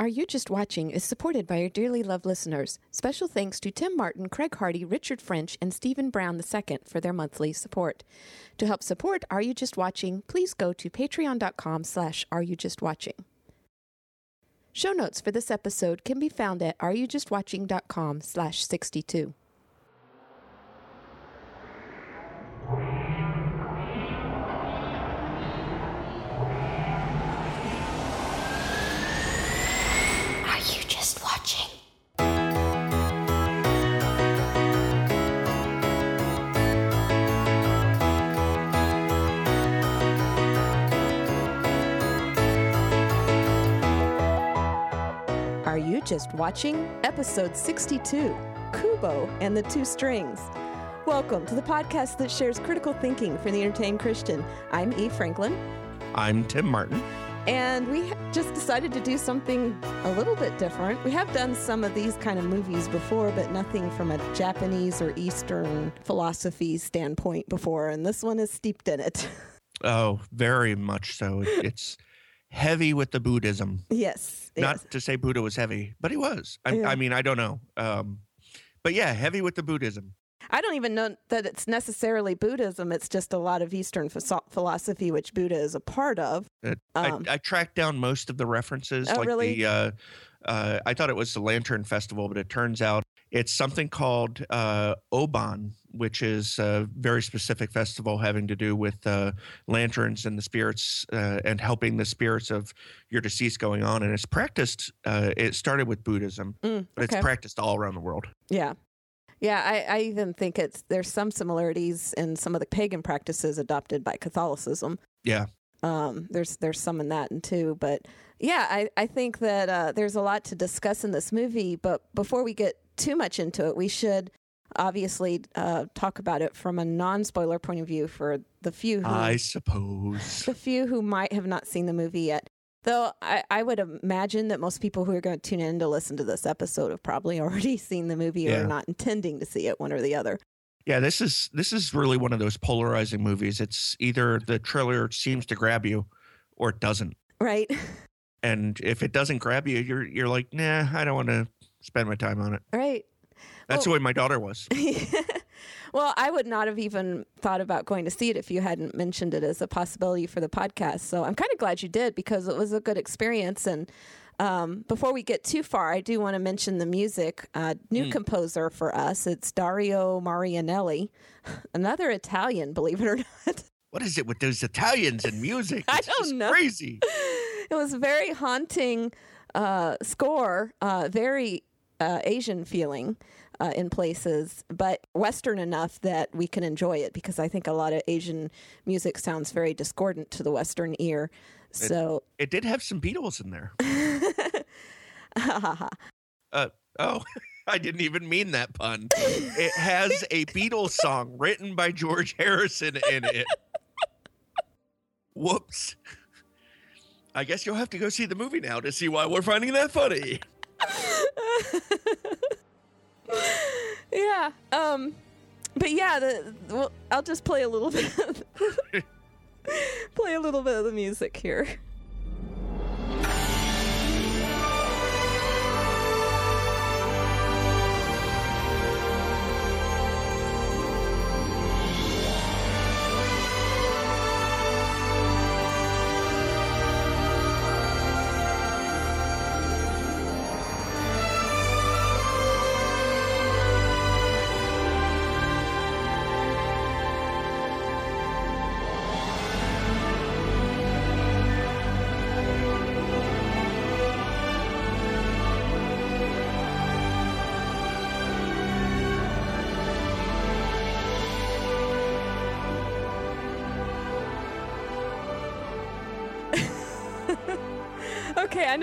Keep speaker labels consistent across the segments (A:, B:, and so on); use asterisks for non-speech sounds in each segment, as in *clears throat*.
A: Are You Just Watching is supported by our dearly loved listeners. Special thanks to Tim Martin, Craig Hardy, Richard French, and Stephen Brown II for their monthly support. To help support Are You Just Watching, please go to patreon.com slash Are You Just Watching. Show notes for this episode can be found at areyoujustwatching.com slash 62.
B: You Just Watching?
A: Episode 62 Kubo and the Two Strings. Welcome to the podcast that shares critical thinking for the entertained Christian. I'm E. Franklin,
C: I'm Tim Martin.
A: and we just decided to do something a little bit different. We have done some of these kind of movies before, but nothing from a Japanese or Eastern philosophy standpoint before, and this one is steeped in it. *laughs*
C: Oh, very much so. It's heavy with the Buddhism.
A: yes.
C: Not
A: yes.
C: to say Buddha was heavy, but he was. I,
A: Yeah.
C: I mean, I don't know. Um, but yeah, heavy with the Buddhism.
A: I don't even know that it's necessarily Buddhism. It's just a lot of Eastern philosophy, which Buddha is a part of.
C: It,
A: Um,
C: I, I tracked down most of the references.
A: Oh,
C: like
A: really?
C: the, uh, uh, I thought it was the Lantern Festival, but it turns out it's something called uh, Obon, which is a very specific festival having to do with uh, lanterns and the spirits uh, and helping the spirits of your deceased going on. And it's practiced. Uh, it started with Buddhism,
A: Mm,
C: but
A: okay.
C: it's practiced all around the world.
A: Yeah. Yeah, I, I even think it's there's some similarities in some of the pagan practices adopted by Catholicism.
C: Yeah.
A: Um, there's there's some in that and too, but yeah, I, I think that uh, there's a lot to discuss in this movie. But before we get too much into it, we should obviously uh, talk about it from a non-spoiler point of view for the few who
C: I suppose.
A: the few who might have not seen the movie yet. Though I, I would imagine that most people who are going to tune in to listen to this episode have probably *laughs* already seen the movie or
C: Yeah.
A: are not intending to see it, one or the other.
C: Yeah, this is this is really one of those polarizing movies. It's either the trailer seems to grab you or it doesn't.
A: Right? *laughs*
C: And if it doesn't grab you, you're you're like, nah, I don't want to spend my time on it.
A: right.
C: That's
A: Well-
C: the way my daughter was. *laughs*
A: well, I would not have even thought about going to see it if you hadn't mentioned it as a possibility for the podcast. So I'm kind of glad you did because it was a good experience. And um, before we get too far, I do want to mention the music. Uh, new
C: Mm.
A: composer for us, it's Dario Marianelli, *laughs* another Italian, believe it or *laughs* not.
C: What is it with those Italians and music? *laughs*
A: I don't know.
C: Crazy.
A: it was a very haunting uh, score, uh, very uh, Asian feeling uh, in places, but Western enough that we can enjoy it because I think a lot of Asian music sounds very discordant to the Western ear. So,
C: It did have some Beatles in there. *laughs* Uh, oh, *laughs* I didn't even mean that pun. It has a Beatles song written by George Harrison in it. Whoops. I guess you'll have to go see the movie now to see why we're finding that funny. *laughs*
A: yeah. Um, but yeah, the, well, I'll just play a little bit. Play a little bit of the music here.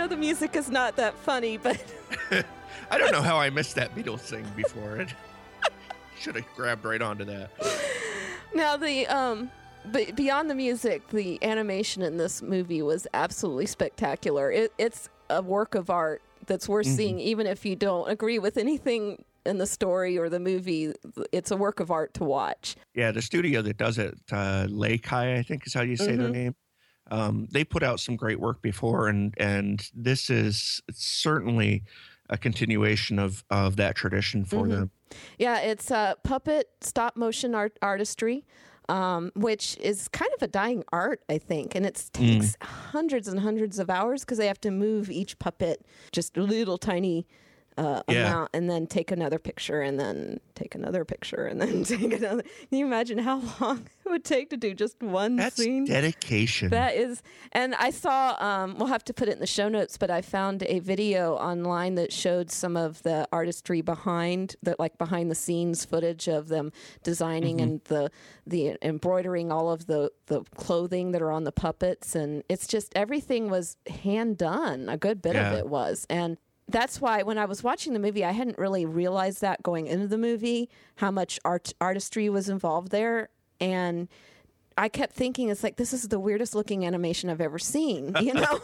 A: Know the music is not that funny, but *laughs*
C: I don't know how I missed that Beatles thing before. It *laughs* should have grabbed right onto that.
A: now the um but beyond the music, the animation in this movie was absolutely spectacular. It, it's a work of art that's worth
C: Mhm.
A: seeing, even if you don't agree with anything in the story or the movie. It's a work of art to watch.
C: Yeah, the studio that does it, uh, Leikai, I think is how you say their
A: Mhm.
C: name. Um, they put out some great work before, and and this is certainly a continuation of of that tradition for
A: Mhm.
C: them.
A: Yeah, it's uh, puppet stop motion art artistry, um, which is kind of a dying art, I think, and it
C: Mm.
A: takes hundreds and hundreds of hours because they have to move each puppet just little tiny. Uh,
C: Yeah.
A: amount and then take another picture and then take another picture and then *laughs* take another. Can you imagine how long *laughs* it would take to do just one
C: That's
A: scene?
C: dedication.
A: That is, and I saw. Um, we'll have to put it in the show notes, but I found a video online that showed some of the artistry behind the like behind the scenes footage of them designing and the the embroidering all of the the clothing that are on the puppets, and it's just everything was hand done. A good bit
C: Yeah.
A: of it was, and that's why when I was watching the movie, I hadn't really realized that going into the movie how much art artistry was involved there, and I kept thinking it's like this is the weirdest looking animation I've ever seen. You *laughs* know?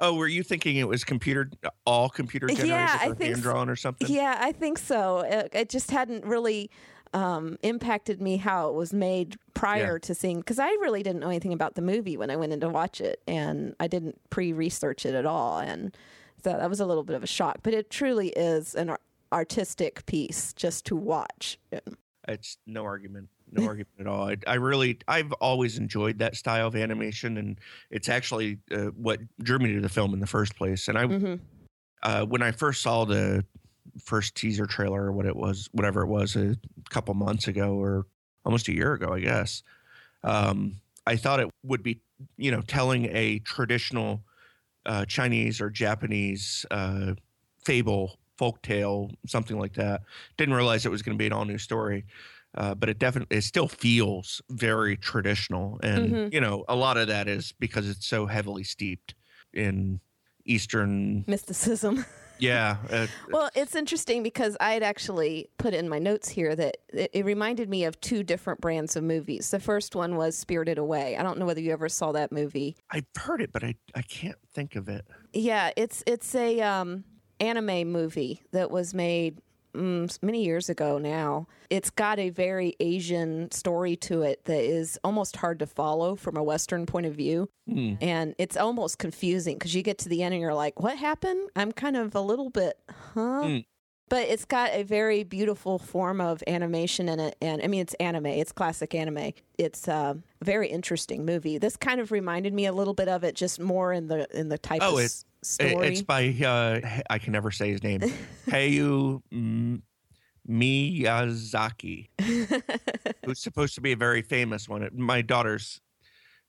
C: oh, were you thinking it was computer all computer generated
A: Yeah, I
C: or
A: think
C: hand drawn or something?
A: yeah, I think so. It, it just hadn't really um, impacted me how it was made prior
C: Yeah.
A: to seeing because I really didn't know anything about the movie when I went in to watch it, and I didn't pre-research it at all, and that was a little bit of a shock. But it truly is an artistic piece just to watch.
C: It's no argument, no *laughs* argument at all. I, I really, I've always enjoyed that style of animation, and it's actually uh, what drew me to the film in the first place. And I,
A: hmm
C: uh, when I first saw the first teaser trailer or what it was, whatever it was, a couple months ago or almost a year ago, I guess, um, I thought it would be, you know, telling a traditional uh, Chinese or Japanese uh, fable, folk tale, something like that. Didn't realize it was going to be an all new story. Uh, but it definitely it still feels very traditional and
A: Mhm.
C: you know a lot of that is because it's so heavily steeped in eastern
A: Mysticism. *laughs*
C: yeah uh,
A: Well, it's interesting because I had actually put in my notes here that it, it reminded me of two different brands of movies. The first one was Spirited Away. I don't know whether you ever saw that movie.
C: i've heard it but i i can't think of it
A: Yeah, it's it's a um, anime movie that was made mm, many years ago now. It's got a very Asian story to it that is almost hard to follow from a Western point of view.
C: Hmm.
A: And it's almost confusing because you get to the end and you're like, what happened? I'm kind of a little bit, huh?
C: Mm.
A: But it's got a very beautiful form of animation in it. And I mean, it's anime, it's classic anime. It's uh, a very interesting movie. This kind of reminded me a little bit of it, just more in the in the type
C: Oh,
A: of story.
C: it's by uh i can never say his name *laughs* Hayao miyazaki who's supposed to be a very famous one my daughter's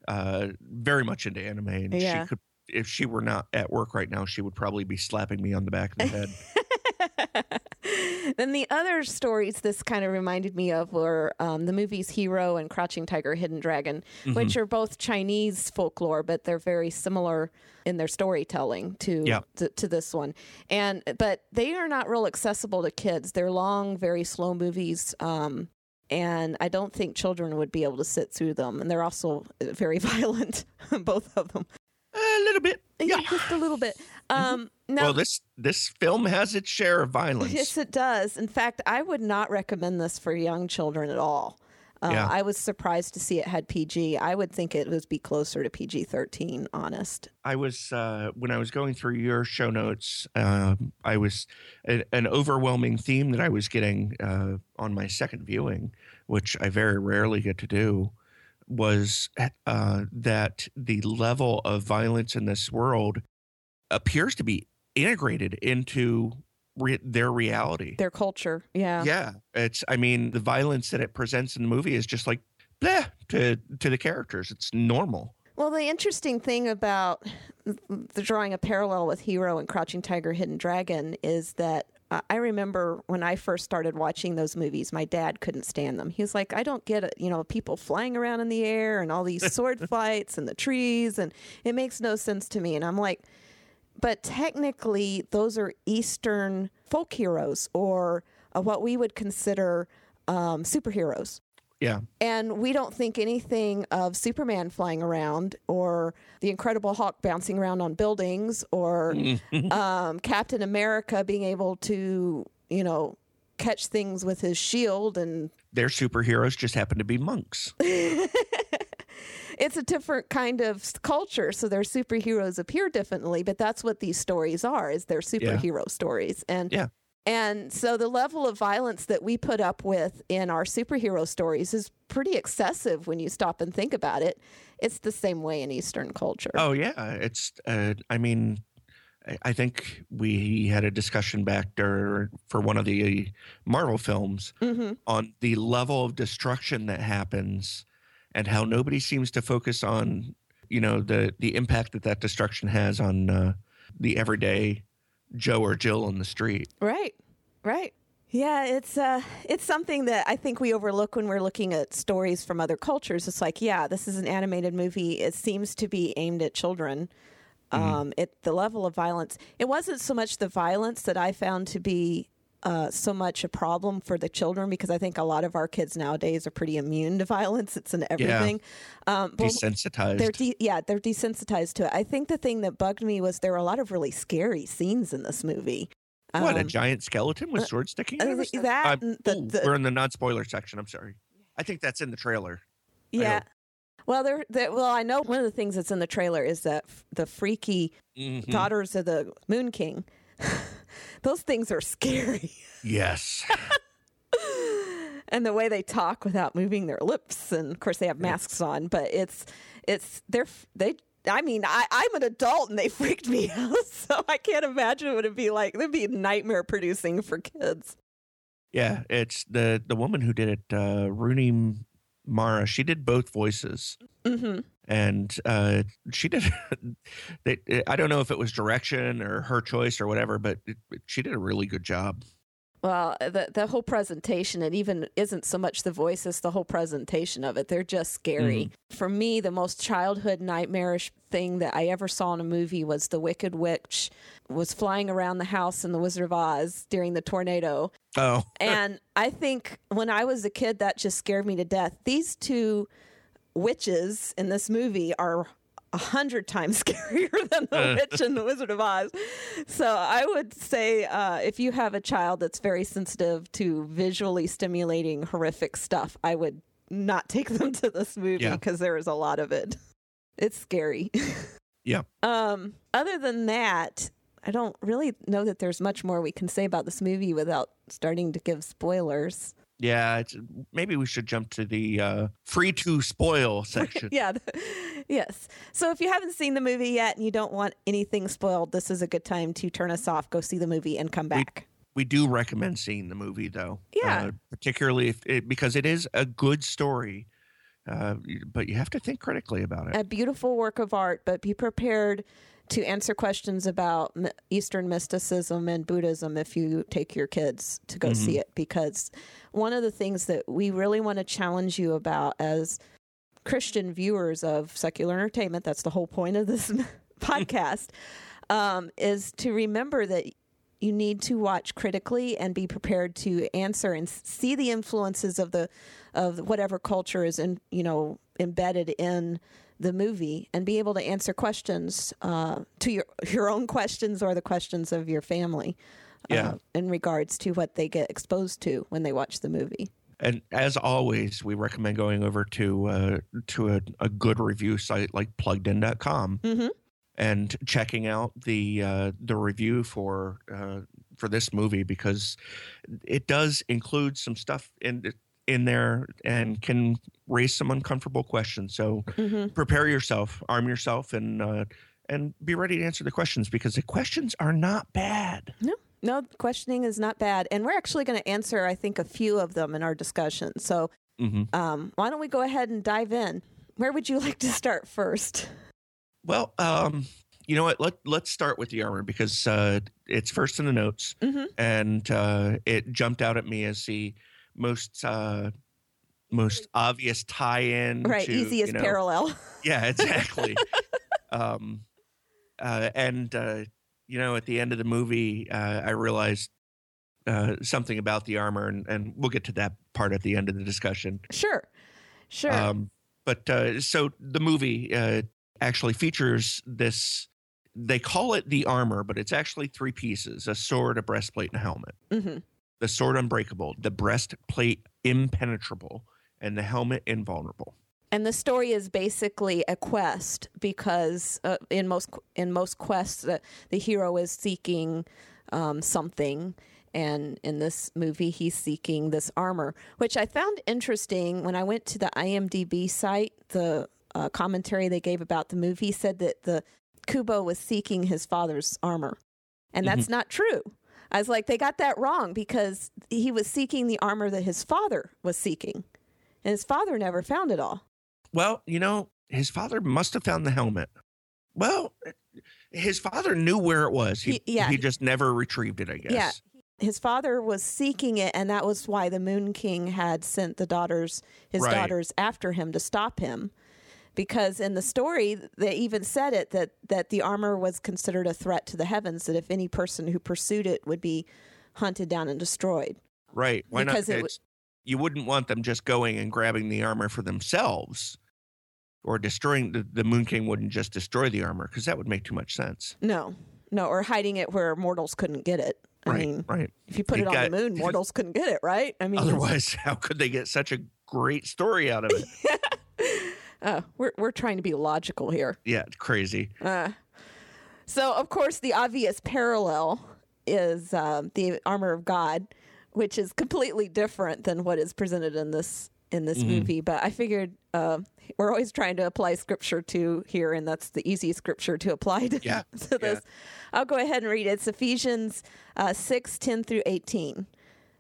C: uh very much into anime and
A: Yeah.
C: she could if she were not at work right now she would probably be slapping me on the back of the head *laughs* *laughs*
A: then the other stories this kind of reminded me of were um, the movies Hero and Crouching Tiger, Hidden Dragon,
C: Mm-hmm.
A: which are both Chinese folklore, but they're very similar in their storytelling to,
C: Yeah.
A: to to this one. And but they are not real accessible to kids. They're long, very slow movies. Um, and I don't think children would be able to sit through them. And they're also very *laughs* violent, both of them.
C: a little bit
A: Yeah, just a little bit. Um, now,
C: well this this film has its share of violence
A: Yes, it does. In fact, I would not recommend this for young children at all. Uh,
C: Yeah.
A: I was surprised to see it had PG. I would think it would be closer to PG 13, honest.
C: I was uh, when I was going through your show notes. Um, I was a, an overwhelming theme that I was getting uh, on my second viewing, which I very rarely get to do, was uh, that the level of violence in this world appears to be integrated into re- their reality.
A: Their culture. Yeah.
C: yeah, it's. I mean, the violence that it presents in the movie is just like blah to to the characters. It's normal.
A: Well, the interesting thing about the drawing a parallel with Hero and Crouching Tiger, Hidden Dragon is that uh, I remember when I first started watching those movies, my dad couldn't stand them. He was like, I don't get it. You know, people flying around in the air and all these *laughs* sword fights and the trees, and it makes no sense to me. And I'm like, but technically, those are Eastern folk heroes or uh, what we would consider um, superheroes.
C: Yeah.
A: And we don't think anything of Superman flying around or the Incredible Hulk bouncing around on buildings or *laughs* um, Captain America being able to, you know, catch things with his shield and
C: Their superheroes just happen to be monks. *laughs*
A: it's a different kind of culture, so their superheroes appear differently. But that's what these stories are: is they're superhero stories, and
C: Yeah.
A: and so the level of violence that we put up with in our superhero stories is pretty excessive when you stop and think about it. It's the same way in Eastern culture.
C: Oh yeah, it's. Uh, I mean, I- think we had a discussion back there for one of the Marvel films
A: hmm
C: on the level of destruction that happens, and how nobody seems to focus on, you know, the the impact that that destruction has on uh, the everyday Joe or Jill on the street.
A: Right. Right. Yeah, it's uh it's something that I think we overlook when we're looking at stories from other cultures. It's like, yeah, this is an animated movie. It seems to be aimed at children. Um it the level of violence. It wasn't so much the violence that I found to be uh, so much a problem for the children because I think a lot of our kids nowadays are pretty immune to violence. It's in everything. Um, but
C: Desensitized.
A: they're de- yeah, they're desensitized to it. I think the thing that bugged me was there were a lot of really scary scenes in this movie.
C: what a
A: Um,
C: giant skeleton with sword sticking out of
A: uh,
C: his
A: that
C: Uh,
A: the-
C: ooh,
A: the-
C: we're in the non-spoiler section. I'm sorry. I think that's in the trailer.
A: Yeah. Well, there, there. Well, I know one of the things that's in the trailer is that f- the freaky
C: Mhm.
A: daughters of the Moon King. *laughs* Those things are scary,
C: Yes. *laughs*
A: and the way they talk without moving their lips, and of course they have masks on. But it's, it's they're they. I mean, I, I'm an adult and they *laughs* freaked me out, so I can't imagine what it'd be like. It'd be nightmare producing for kids.
C: Yeah, it's the the woman who did it, uh, Rooney Mara. She did both voices,
A: hmm
C: and uh, she did. *laughs* they, eh, I don't know if it was direction or her choice or whatever, but it, she did a really good job.
A: Well, uh, the the whole presentation, it even isn't so much the voices, the whole presentation of it. They're just scary. Mm. For me, the most childhood nightmarish thing that I ever saw in a movie was the Wicked Witch was flying around the house in the Wizard of Oz during the tornado.
C: Oh, *laughs*
A: And I think when I was a kid, that just scared me to death. These two witches in this movie are a hundred times *laughs* scarier than the witch in the Wizard of Oz. So I would say uh, if you have a child that's very sensitive to visually stimulating horrific stuff, I would not *laughs* take them to this movie
C: Yeah.
A: because there is a lot of it. It's scary. *laughs*
C: Yeah.
A: Um. Other than that, I don't really know that there's much more we can say about this movie without starting to give spoilers.
C: Yeah. It's, maybe we should jump to the uh, free to spoil section. *laughs*
A: yeah. *laughs* yes. So if you haven't seen the movie yet and you don't want anything spoiled, this is a good time to turn us off, go see the movie, and come back.
C: We do recommend seeing the movie, though.
A: Yeah.
C: uh, particularly if it, because it is a good story, uh, but you have to think critically about it.
A: a beautiful work of art, but be prepared to answer questions about Eastern mysticism and Buddhism if you take your kids to go see it. Because one of the things that we really want to challenge you about as Christian viewers of secular entertainment, that's the whole point of this *laughs* podcast, *laughs* um, is to remember that you need to watch critically and be prepared to answer and see the influences of the of whatever culture is in you know embedded in the movie and be able to answer questions uh, to your *laughs* your own questions or the questions of your family uh,
C: Yeah.
A: in regards to what they get exposed to when they watch the movie.
C: And as always, we recommend going over to uh, to a, a good review site like pluggedin.com
A: Mhm.
C: and checking out the uh, the review for uh, for this movie because it does include some stuff in in there and can raise some uncomfortable questions. So
A: Mhm.
C: prepare yourself, arm yourself, and uh, and be ready to answer the questions because the questions are not bad.
A: No, No, questioning is not bad, and we're actually going to answer I think a few of them in our discussion. So
C: hmm
A: um, why don't we go ahead and dive in? Where would you *laughs* like to start first?
C: Well, um, you know what? Let Let's start with the armor because uh, it's first in the notes,
A: Mhm.
C: and uh, it jumped out at me as the most uh, most obvious tie-in.
A: Right,
C: to,
A: easiest
C: you know-
A: parallel.
C: Yeah, *laughs* exactly. um, uh, and uh, you know, at the end of the movie, uh, I realized uh, something about the armor, and, and we'll get to that part at the end of the discussion.
A: Sure, sure.
C: Um, but uh, so the movie uh, actually features this. They call it the armor, but it's actually three pieces: a sword, a breastplate, and a helmet.
A: hmm
C: The sword unbreakable, the breastplate impenetrable, and the helmet invulnerable.
A: And the story is basically a quest because uh, in most in most quests, uh, the hero is seeking um, something, and in this movie, he's seeking this armor, which I found interesting. When I went to the IMDb site, the uh, commentary they gave about the movie said that the Kubo was seeking his father's armor, and that's not true. I was like, they got that wrong because he was seeking the armor that his father was seeking, and his father never found it all.
C: Well, you know, his father must have found the helmet. Well, his father knew where it was. He,
A: He- yeah.
C: he just never retrieved it, I guess.
A: Yeah. His father was seeking it, and that was why the Moon King had sent the daughters, his
C: Right.
A: daughters, after him to stop him. Because in the story, they even said it that that the armor was considered a threat to the heavens. That if any person who pursued it would be hunted down and destroyed.
C: Right. Why
A: Because
C: not?
A: it
C: you wouldn't want them just going and grabbing the armor for themselves or destroying the, the Moon King wouldn't just destroy the armor because that would make too much sense.
A: No, no, or hiding it where mortals couldn't get it. I
C: right.
A: mean,
C: right.
A: if you put
C: You
A: it on the moon, mortals couldn't get it, right? I mean,
C: Otherwise, *laughs* how could they get such a great story out of it? *laughs*
A: uh, we're we're trying to be logical here.
C: yeah, crazy.
A: Uh, so, of course, the obvious parallel is um, the armor of God, which is completely different than what is presented in this in this
C: Mm-hmm.
A: movie. But I figured uh, we're always trying to apply scripture to here, and that's the easy scripture to apply to,
C: Yeah, *laughs*
A: to this. I'll go ahead and read it. It's Ephesians uh, 6 10 through 18.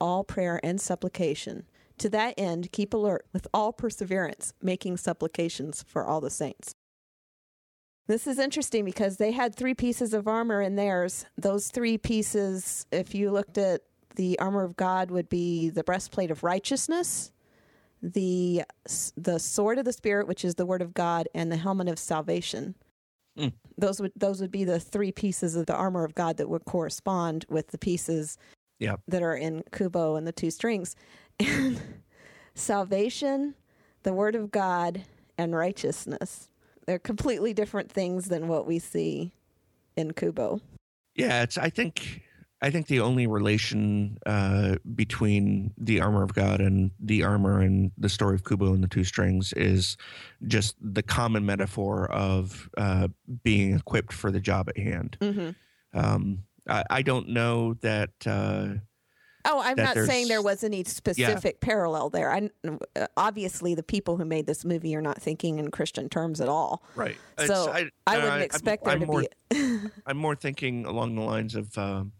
A: all prayer and supplication. To that end, keep alert with all perseverance, making supplications for all the saints. This is interesting because they had three pieces of armor in theirs. Those three pieces, if you looked at the armor of God, would be the breastplate of righteousness, the the sword of the Spirit, which is the word of God, and the helmet of salvation.
C: Mm.
A: Those would those would be the three pieces of the armor of God that would correspond with the pieces
C: Yep.
A: that are in Kubo and the two strings. *laughs* And salvation, the word of God, and righteousness. They're completely different things than what we see in Kubo.
C: Yeah, it's. I think. I think the only relation uh, between the armor of God and the armor and the story of Kubo and the two strings is just the common metaphor of uh, being equipped for the job at hand.
A: Mm-hmm.
C: Um, I, I don't know that. Uh,
A: Oh, I'm
C: that
A: not saying there was any specific parallel there. I uh, obviously the people who made this movie are not thinking in Christian terms at all.
C: right.
A: So I, wouldn't
C: I'm-
A: expect
C: I'm
A: there to
C: more,
A: be. *laughs*
C: I'm more thinking along the lines of, um,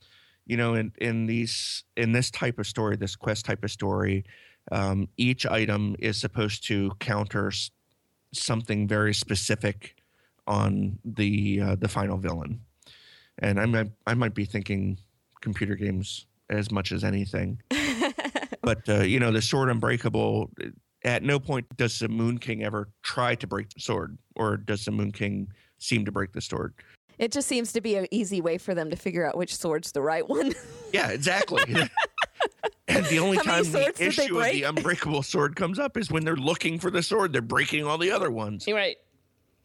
C: you know, in in these in this type of story, this quest type of story, um, each item is supposed to counter something very specific on the uh, the final villain, and I might I might be thinking computer games as much as anything, *laughs* but uh, you know, the sword unbreakable. At no point does the Moon King ever try to break the sword, or does the Moon King seem to break the sword?
A: It just seems to be an easy way for them to figure out which sword's the right one. *laughs*
C: Yeah, exactly. *laughs* and the only
A: How
C: time the
A: swords did they
C: issue of the unbreakable sword comes up is when they're looking for the sword. They're breaking all the other ones.
A: right.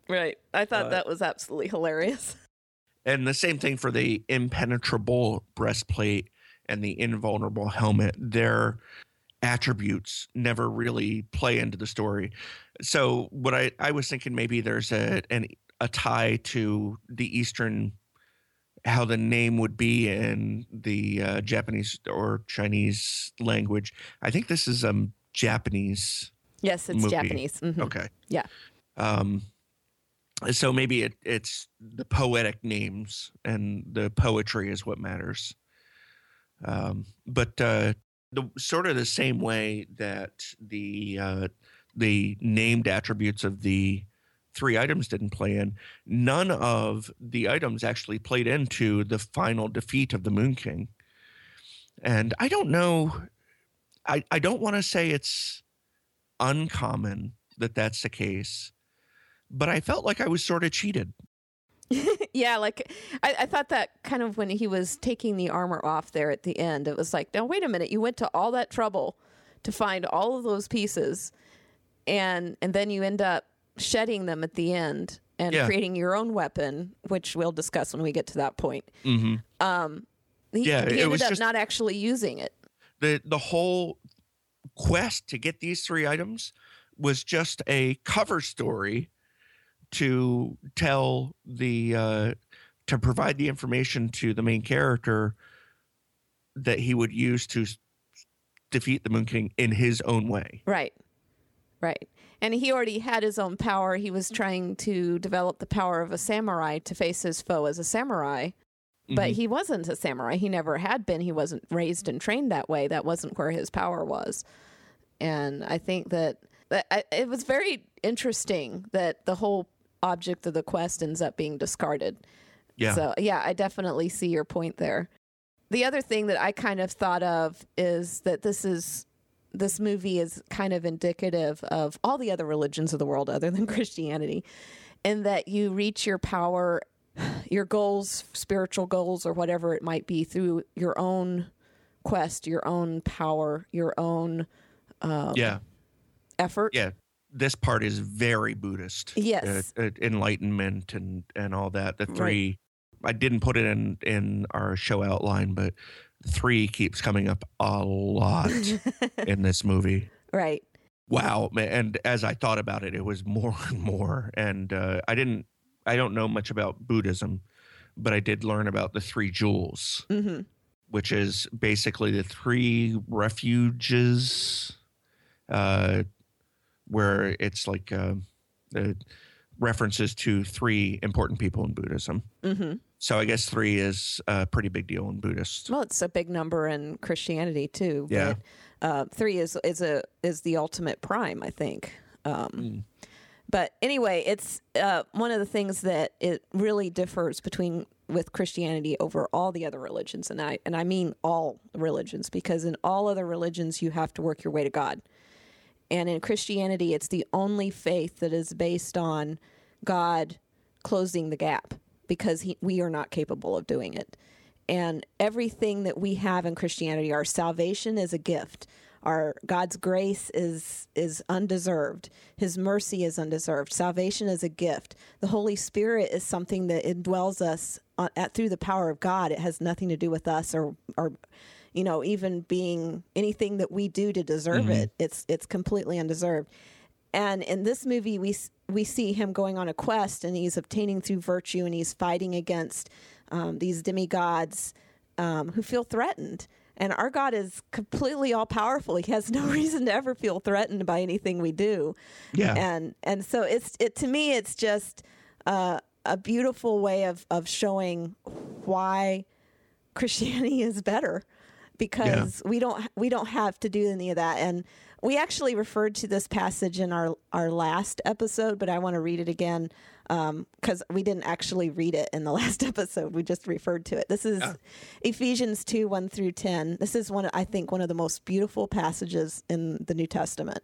A: Right. I thought
C: Uh,
A: that was absolutely hilarious.
C: And the same thing for the impenetrable breastplate and the invulnerable helmet. Their attributes never really play into the story. So what I, I was thinking maybe there's a an, a tie to the Eastern how the name would be in the uh, Japanese or Chinese language. I think this is um Japanese.
A: Yes, it's
C: movie.
A: Japanese. Mhm.
C: Okay.
A: Yeah.
C: Um, so maybe it, it's the poetic names and the poetry is what matters. Um, but uh, the sort of the same way that the uh, the named attributes of the three items didn't play in. None of the items actually played into the final defeat of the Moon King. And I don't know. I, I don't want to say it's uncommon that that's the case, but I felt like I was sort of cheated. *laughs*
A: yeah, like I, I, thought that kind of when he was taking the armor off there at the end, it was like, now wait a minute, you went to all that trouble to find all of those pieces, and and then you end up shedding them at the end and yeah. creating your own weapon, which we'll discuss when we get to that point.
C: Mm-hmm. Um,
A: he, yeah, he ended up not actually using it.
C: The the whole quest to get these three items was just a cover story to tell the uh, to provide the information to the main character that he would use to defeat the Moon King in his own way.
A: Right. Right. And he already had his own power. He was trying to develop the power of a samurai to face his foe as a samurai. But mm-hmm. he wasn't a samurai. He never had been. He wasn't raised and trained that way. That wasn't where his power was. And I think that, that it was very interesting that the whole object of the quest ends up being discarded. Yeah. So, yeah, I definitely see your point there. The other thing that I kind of thought of is that this is this movie is kind of indicative of all the other religions of the world other than *laughs* Christianity, in that you reach your power, your goals, spiritual goals, or whatever it might be, through your own quest, your own power, your own
C: um, yeah
A: effort.
C: Yeah, this part is very Buddhist.
A: Yes,
C: uh, uh, enlightenment and and all that. The three. Right. I didn't put it in in our show outline, but three keeps coming up a lot *laughs* in this movie.
A: Right.
C: Wow, and as I thought about it, it was more and more. And uh, I didn't, I don't know much about Buddhism, but I did learn about the three jewels, mm-hmm. which is basically the three refuges, uh, where it's like uh, references to three important people in Buddhism. Mm-hmm. So I guess three is a pretty big deal in Buddhist.
A: Well, it's a big number in Christianity too.
C: Yeah.
A: But, uh, three is is a is the ultimate prime, I think. Um, mm. But anyway, it's uh, one of the things that it really differs between with Christianity over all the other religions, and I and I mean all religions because in all other religions you have to work your way to God, and in Christianity it's the only faith that is based on God closing the gap because he, we are not capable of doing it. And everything that we have in Christianity, our salvation is a gift. Our God's grace is is undeserved. His mercy is undeserved. Salvation is a gift. The Holy Spirit is something that indwells us on, at, through the power of God. It has nothing to do with us or or you know even being anything that we do to deserve mm-hmm. it. It's it's completely undeserved. And in this movie, we we see him going on a quest, and he's obtaining through virtue, and he's fighting against um, these demigods um, who feel threatened. And our God is completely all powerful. He has no *laughs* reason to ever feel threatened by anything we do.
C: Yeah.
A: And and so it's it to me, it's just uh, a beautiful way of of showing why Christianity *laughs* is better because yeah. we don't we don't have to do any of that and we actually referred to this passage in our our last episode, but I want to read it again because um, we didn't actually read it in the *laughs* last episode. We just referred to it. This is yeah. Ephesians two one through ten. This is one I think one of the most beautiful passages in the New Testament.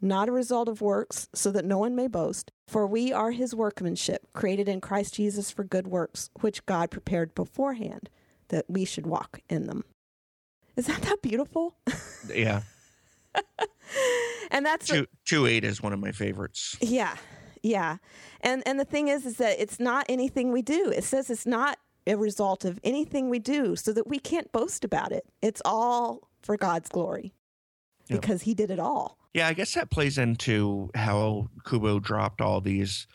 A: not a result of works, so that no one may boast. For we are his workmanship, created in Christ Jesus for good works, which God prepared beforehand that we should walk in them. Is that that beautiful? *laughs*
C: Yeah.
A: and that's
C: Two two eight is one of my favorites.
A: Yeah. Yeah. And and the thing is is that it's not anything we do. It says it's not a result of anything we do so that we can't boast about it. It's all for God's glory. Because he did it all.
C: Yeah, I guess that plays into how Kubo dropped all these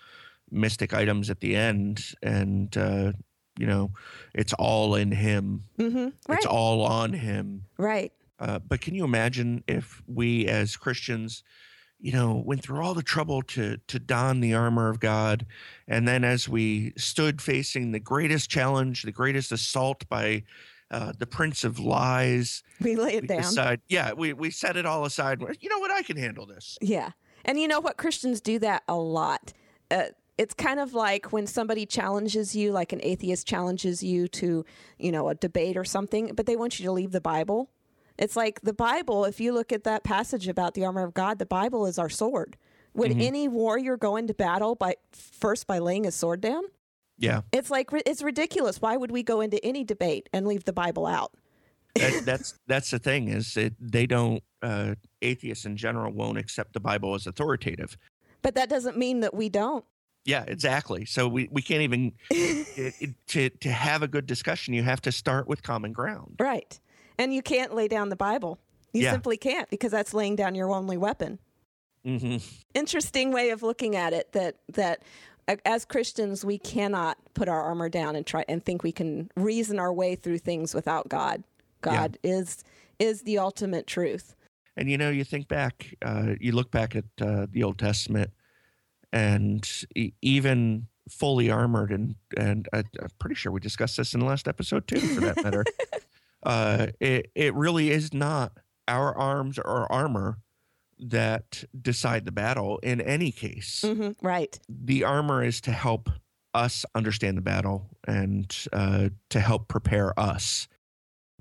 C: mystic items at the end, and uh, you know, it's all in him.
A: Mhm. Right.
C: It's all on him.
A: right.
C: Uh, but can you imagine if we as Christians, you know, went through all the trouble to to don the armor of God, and then as we stood facing the greatest challenge, the greatest assault by uh, the Prince of Lies,
A: We lay it
C: we
A: down.
C: decide, yeah, we we set it all aside. You know what? I can handle this.
A: Yeah. And you know what? Christians do that a lot. Uh, it's kind of like when somebody challenges you, like an atheist challenges you to, you know, a debate or something, but they want you to leave the Bible. It's like the Bible, if you look at that passage about the armor of God, the Bible is our sword. Would any warrior go into battle by first by laying his sword down?
C: Yeah,
A: It's like it's ridiculous. Why would we go into any debate and leave the Bible out?
C: that, *laughs* that's that's the thing is that they don't. Uh, atheists in general won't accept the Bible as authoritative.
A: But that doesn't mean that we don't.
C: Yeah, exactly. So we, we can't even *laughs* it, it- to to have a good discussion. You have to start with common ground.
A: Right. And you can't lay down the Bible. You
C: Yeah.
A: simply can't because that's laying down your only weapon.
C: hmm
A: Interesting way of looking at it that that as Christians we cannot put our armor down and try and think we can reason our way through things without God. God is is the ultimate truth.
C: And you know, you think back, uh, you look back at uh, the Old Testament, and e- even fully armored, and and I, I'm pretty sure we discussed this in the last episode too, for that matter. *laughs* uh, it it really is not our arms or armor that decide the battle in any case.
A: hmm Right.
C: the armor is to help us understand the battle and uh, to help prepare us.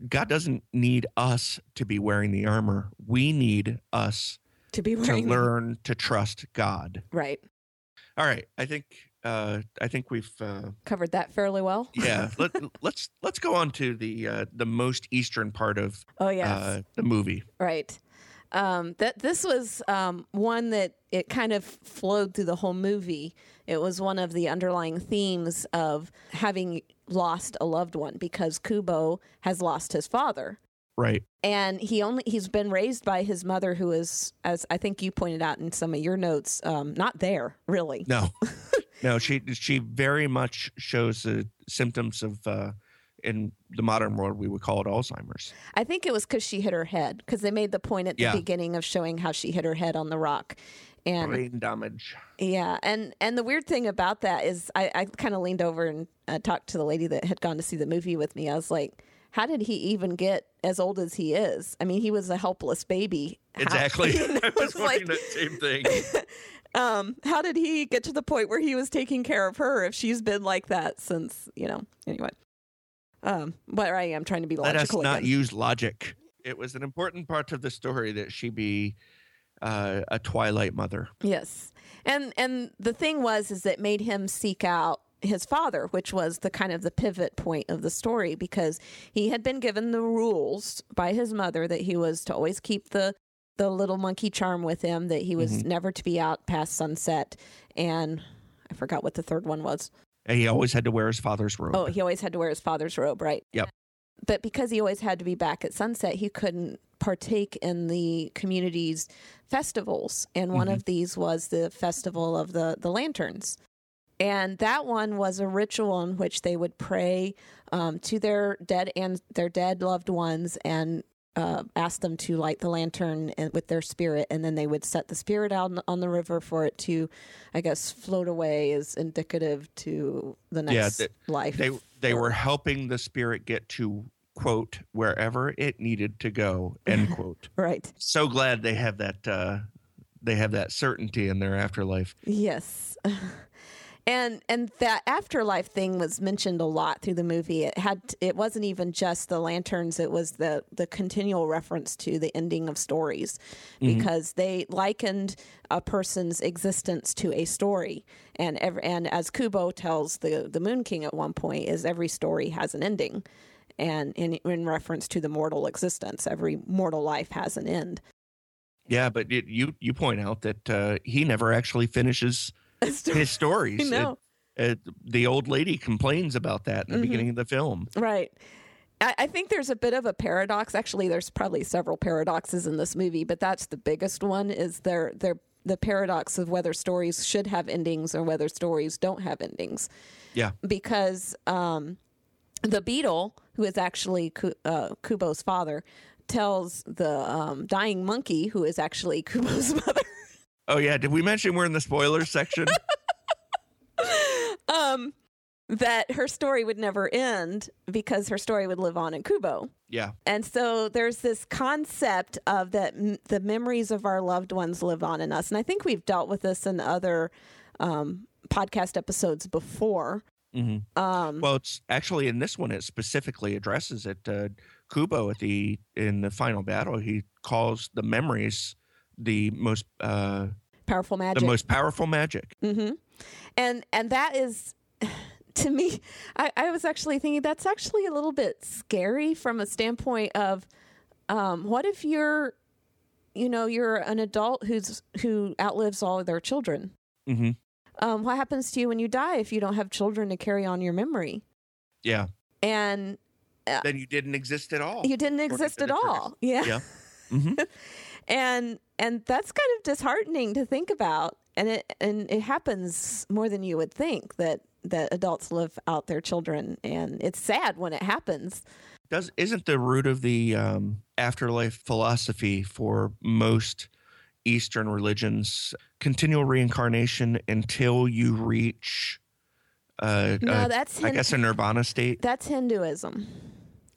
C: God doesn't need us to be wearing the armor. We need us
A: To be
C: to
A: wearing
C: learn to trust God.
A: right.
C: All right, I think uh, I think we've uh,
A: Covered that fairly well.
C: yeah. *laughs* let, let's let's go on to the uh, the most eastern part of
A: Oh yes.
C: uh, the movie.
A: Right. Um, that this was um, one that it kind of flowed through the whole movie. It was one of the underlying themes of having lost a loved one because Kubo has lost his father.
C: Right.
A: And he only he's been raised by his mother, who is, as I think you pointed out in some of your notes, um, not there really.
C: No. *laughs* no. She she very much shows the symptoms of. Uh, in the modern world, we would call it Alzheimer's.
A: I think it was because she hit her head because they made the point at the
C: Yeah.
A: beginning of showing how she hit her head on the rock, and
C: Brain damage.
A: Yeah, and and the weird thing about that is, I, I kind of leaned over and uh, talked to the lady that had gone to see the movie with me. I was like, "How did he even get as old as he is? I mean, he was a helpless baby. How-
C: Exactly. *laughs*
A: you know, *laughs*
C: I was
A: it's like,
C: wondering that same thing. *laughs*
A: um, how did he get to the point where he was taking care of her if she's been like that since you know? Anyway, um, but I am trying to be
C: Let us
A: logical.
C: not
A: again.
C: use logic. It was an important part of the story that she be uh, a Twilight mother.
A: Yes. And and the thing was is it made him seek out his father, which was the kind of the pivot point of the story because he had been given the rules by his mother that he was to always keep the the little monkey charm with him, that he was never to be out past sunset and I forgot what the third one was.
C: And he always had to wear his father's robe.
A: Oh, he always had to wear his father's robe, right?
C: Yep.
A: But because he always had to be back at sunset, he couldn't partake in the community's festivals. And one of these was the festival of the, the lanterns. And that one was a ritual in which they would pray um, to their dead and their dead loved ones and uh, ask them to light the lantern and, with their spirit, and then they would set the spirit out on, on the river for it to, I guess, float away as indicative to the
C: Yeah,
A: next
C: th-
A: life.
C: they they were helping the spirit get to quote wherever it needed to go end *laughs* quote.
A: right.
C: so glad they have that uh, they have that certainty in their afterlife.
A: Yes. *laughs* and and that afterlife thing was mentioned a lot through the movie. It had it wasn't even just the lanterns. It was the the continual reference to the ending of stories because they likened a person's existence to a story. And ev- and as kubo tells the the moon king at one point is every story has an ending. And in, in reference to the mortal existence every mortal life has an end.
C: Yeah, but it, you you point out that uh, he never actually finishes his stories.
A: I know.
C: It- it- the old lady complains about that in the
A: Mhm.
C: beginning of the film.
A: Right. I, I think there's a bit of a paradox. Actually, there's probably several paradoxes in this movie, but that's the biggest one. Is there there the paradox of whether stories should have endings or whether stories don't have endings?
C: Yeah.
A: Because um, the beetle, who is actually uh, Kubo's father, tells the um, dying monkey, who is actually *laughs* Kubo's mother.
C: Oh yeah, did we mention we're in the spoilers section? *laughs*
A: um, that her story would never end because her story would live on in Kubo.
C: yeah.
A: And so there's this concept of that m- the memories of our loved ones live on in us. And I think we've dealt with this in other um, podcast episodes before.
C: hmm
A: Um,
C: Well, it's actually in this one. It specifically addresses it. Uh, Kubo at the in the final battle, he calls the memories the most uh,
A: powerful magic.
C: the most powerful magic.
A: hmm And and that is *sighs* to me, I, I was actually thinking that's actually a little bit scary from a standpoint of um, what if you're you know, you're an adult who's who outlives all of their children.
C: hmm
A: Um, what happens to you when you die if you don't have children to carry on your memory?
C: Yeah.
A: And
C: Then you didn't exist at all.
A: you didn't exist at all. Yeah.
C: Yeah. hmm *laughs*
A: and and that's kind of disheartening to think about. And it and it happens more than you would think that that adults live out their children. And it's sad when it happens.
C: Does isn't the root of the um, afterlife philosophy for most Eastern religions continual reincarnation until you reach, uh,
A: no
C: uh,
A: that's
C: I guess, a nirvana state?
A: that's hinduism.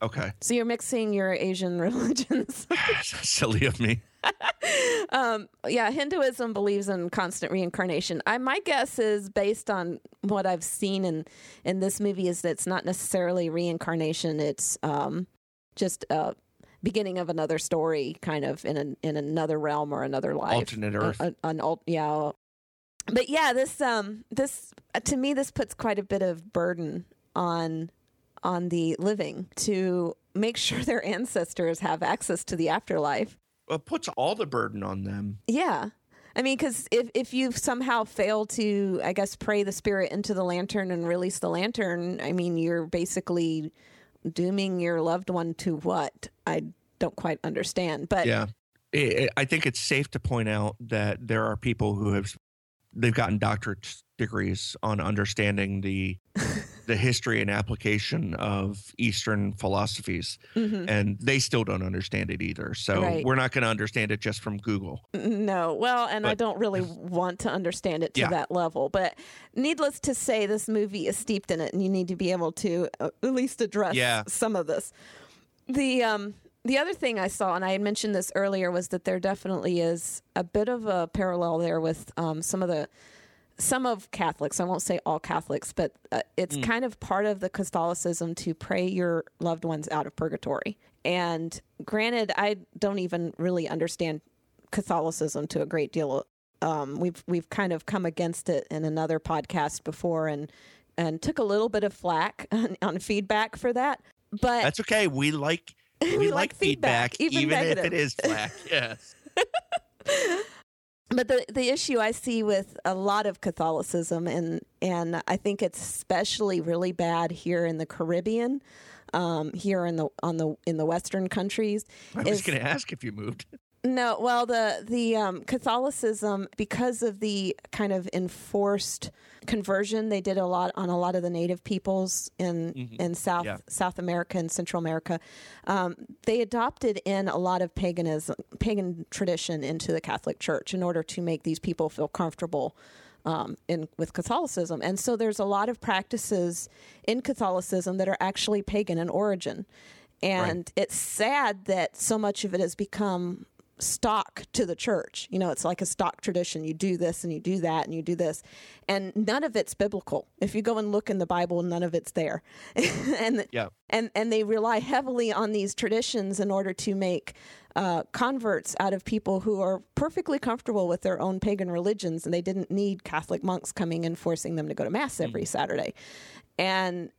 C: Okay,
A: so you're mixing your asian *laughs* religions. *laughs*
C: Silly of me. *laughs*
A: um, yeah, Hinduism believes in constant reincarnation. I my guess is based on what I've seen in in this movie is that it's not necessarily reincarnation. It's um, just a beginning of another story, kind of in an in another realm or another life,
C: Alternate
A: A-
C: Earth.
A: a- an alt, yeah. But yeah, this um this to me this puts quite a bit of burden on on the living to make sure their ancestors have access to the afterlife.
C: It puts all the burden on them.
A: Yeah. I mean, because if, if you somehow fail to, I guess, pray the spirit into the lantern and release the lantern, I mean, you're basically dooming your loved one to what? I don't quite understand. But
C: Yeah, I I think it's safe to point out that there are people who have they've gotten doctorate degrees on understanding the *laughs* the history and application of Eastern philosophies,
A: Mhm.
C: and they still don't understand it either. So
A: Right.
C: we're not going to understand it just from Google.
A: no, well, and I don't really want to understand it to
C: Yeah.
A: that level. But needless to say, this movie is steeped in it, and you need to be able to uh, at least address
C: Yeah.
A: some of this. The um the other thing I saw, and I had mentioned this earlier, was that there definitely is a bit of a parallel there with um, some of the some of Catholics. I won't say all Catholics, but uh, it's kind of part of the Catholicism to pray your loved ones out of purgatory. And granted, I don't even really understand Catholicism to a great deal. Um, we've we've kind of come against it in another podcast before, and and took a little bit of flack *laughs* on, on feedback for that. But
C: That's okay. We like *laughs* we,
A: We
C: like,
A: like feedback,
C: feedback,
A: even
C: even, if it is flack. yes. *laughs*
A: but the the issue I see with a lot of Catholicism and and I think it's especially really bad here in the Caribbean, um, here in the on the in the Western countries.
C: I was going to ask if you moved.
A: No, well, the the um, Catholicism because of the kind of enforced conversion they did a lot on a lot of the native peoples in
C: Mhm.
A: in South
C: Yeah.
A: South America and Central America. Um, they adopted in a lot of paganism, pagan tradition into the Catholic Church in order to make these people feel comfortable. Um, in with Catholicism, and so there's a lot of practices in Catholicism that are actually pagan in origin, and it's sad that so much of it has become stock to the church. You know, it's like a stock tradition. You do this and you do that and you do this. And none of it's biblical. If you go and look in the Bible, none of it's there. *laughs* and
C: yeah.
A: and and they rely heavily on these traditions in order to make uh, converts out of people who are perfectly comfortable with their own pagan religions and they didn't need Catholic monks coming and forcing them to go to mass every mm. Saturday. And